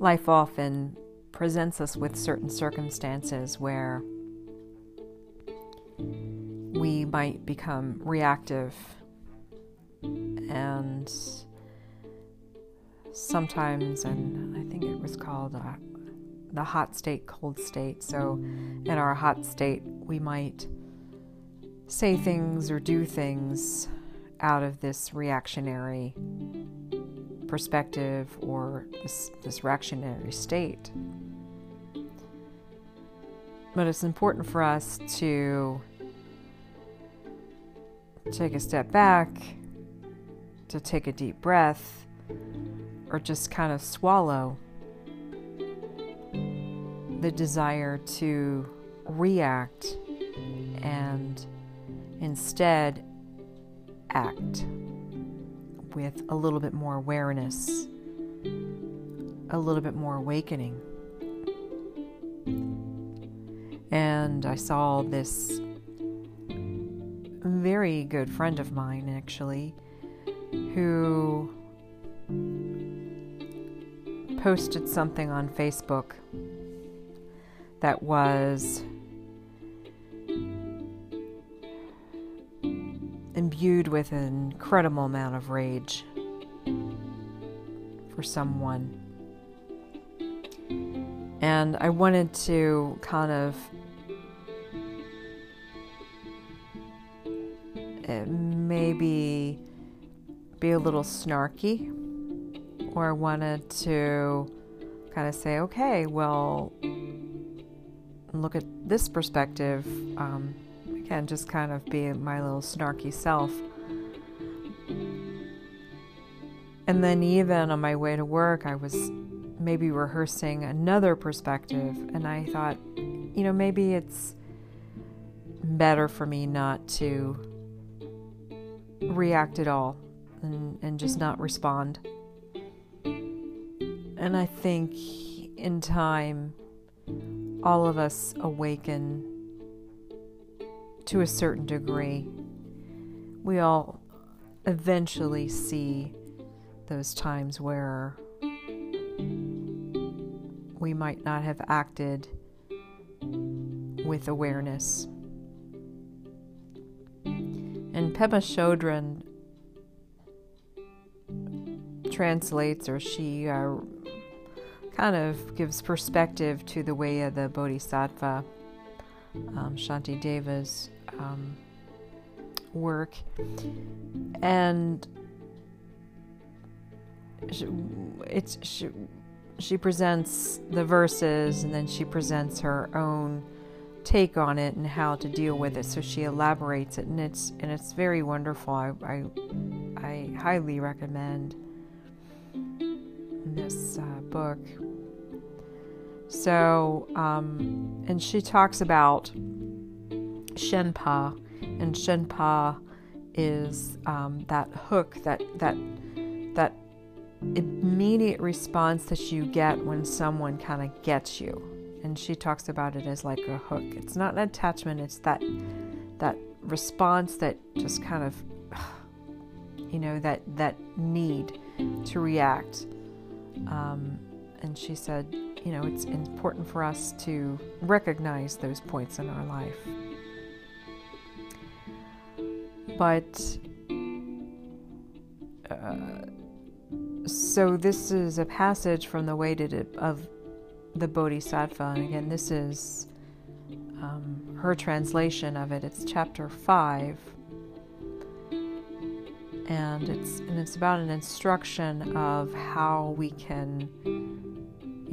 life often presents us with certain circumstances where we might become reactive and sometimes, and I think it was called uh, the hot state, cold state. So, in our hot state, we might say things or do things out of this reactionary perspective or this, this reactionary state. But it's important for us to take a step back, to take a deep breath, or just kind of swallow the desire to react and instead act with a little bit more awareness, a little bit more awakening. And I saw this very good friend of mine, actually, who posted something on Facebook that was imbued with an incredible amount of rage for someone. And I wanted to kind of eh, maybe be a little snarky, or I wanted to kind of say, okay, well, look at this perspective. Um, again, just kind of be my little snarky self. And then, even on my way to work, I was maybe rehearsing another perspective, and I thought, you know, maybe it's better for me not to react at all and, and just not respond. And I think in time, all of us awaken to a certain degree. We all eventually see those times where we might not have acted with awareness. And Pema Chodron translates, or she uh, kind of gives perspective to the way of the Bodhisattva, um, Shanti Deva's um, work. And she, it's she, she presents the verses and then she presents her own take on it and how to deal with it. So she elaborates it, and it's and it's very wonderful. I I, I highly recommend this uh, book. So, um, and she talks about Shenpa, and Shenpa is um, that hook, that that that immediate response that you get when someone kind of gets you. And she talks about it as like a hook. It's not an attachment. It's that that response that just kind of, you know, that that need to react. Um, and she said, you know, it's important for us to recognize those points in our life. But uh, so this is a passage from the way of the Bodhisattva, and again, this is um, her translation of it. It's chapter five, and it's and it's about an instruction of how we can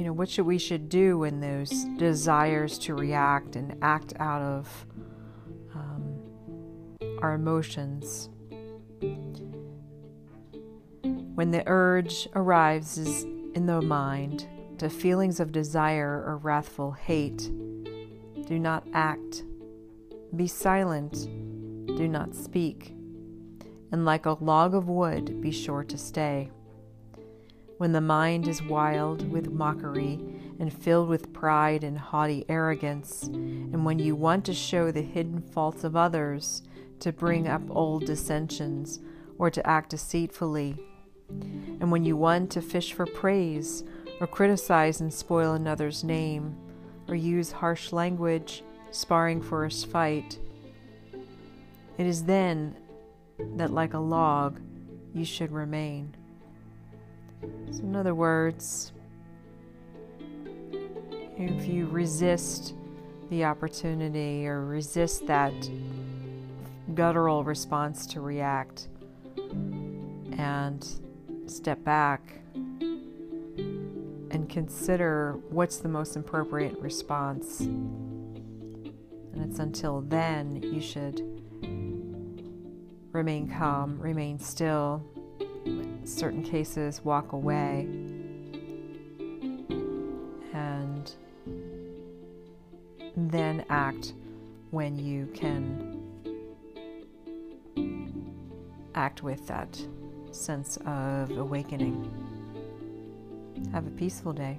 know, what should we should do when those desires to react and act out of um, our emotions. When the urge arises in the mind to feelings of desire or wrathful hate, do not act. Be silent. Do not speak. And like a log of wood, be sure to stay when the mind is wild with mockery and filled with pride and haughty arrogance, and when you want to show the hidden faults of others, to bring up old dissensions, or to act deceitfully, and when you want to fish for praise, or criticize and spoil another's name, or use harsh language, sparring for a fight. It is then that, like a log, you should remain. So, in other words, if you resist the opportunity or resist that guttural response to react and step back and consider what's the most appropriate response. And it's until then you should remain calm, remain still, certain cases, walk away, and then act when you can act with that sense of awakening. Have a peaceful day.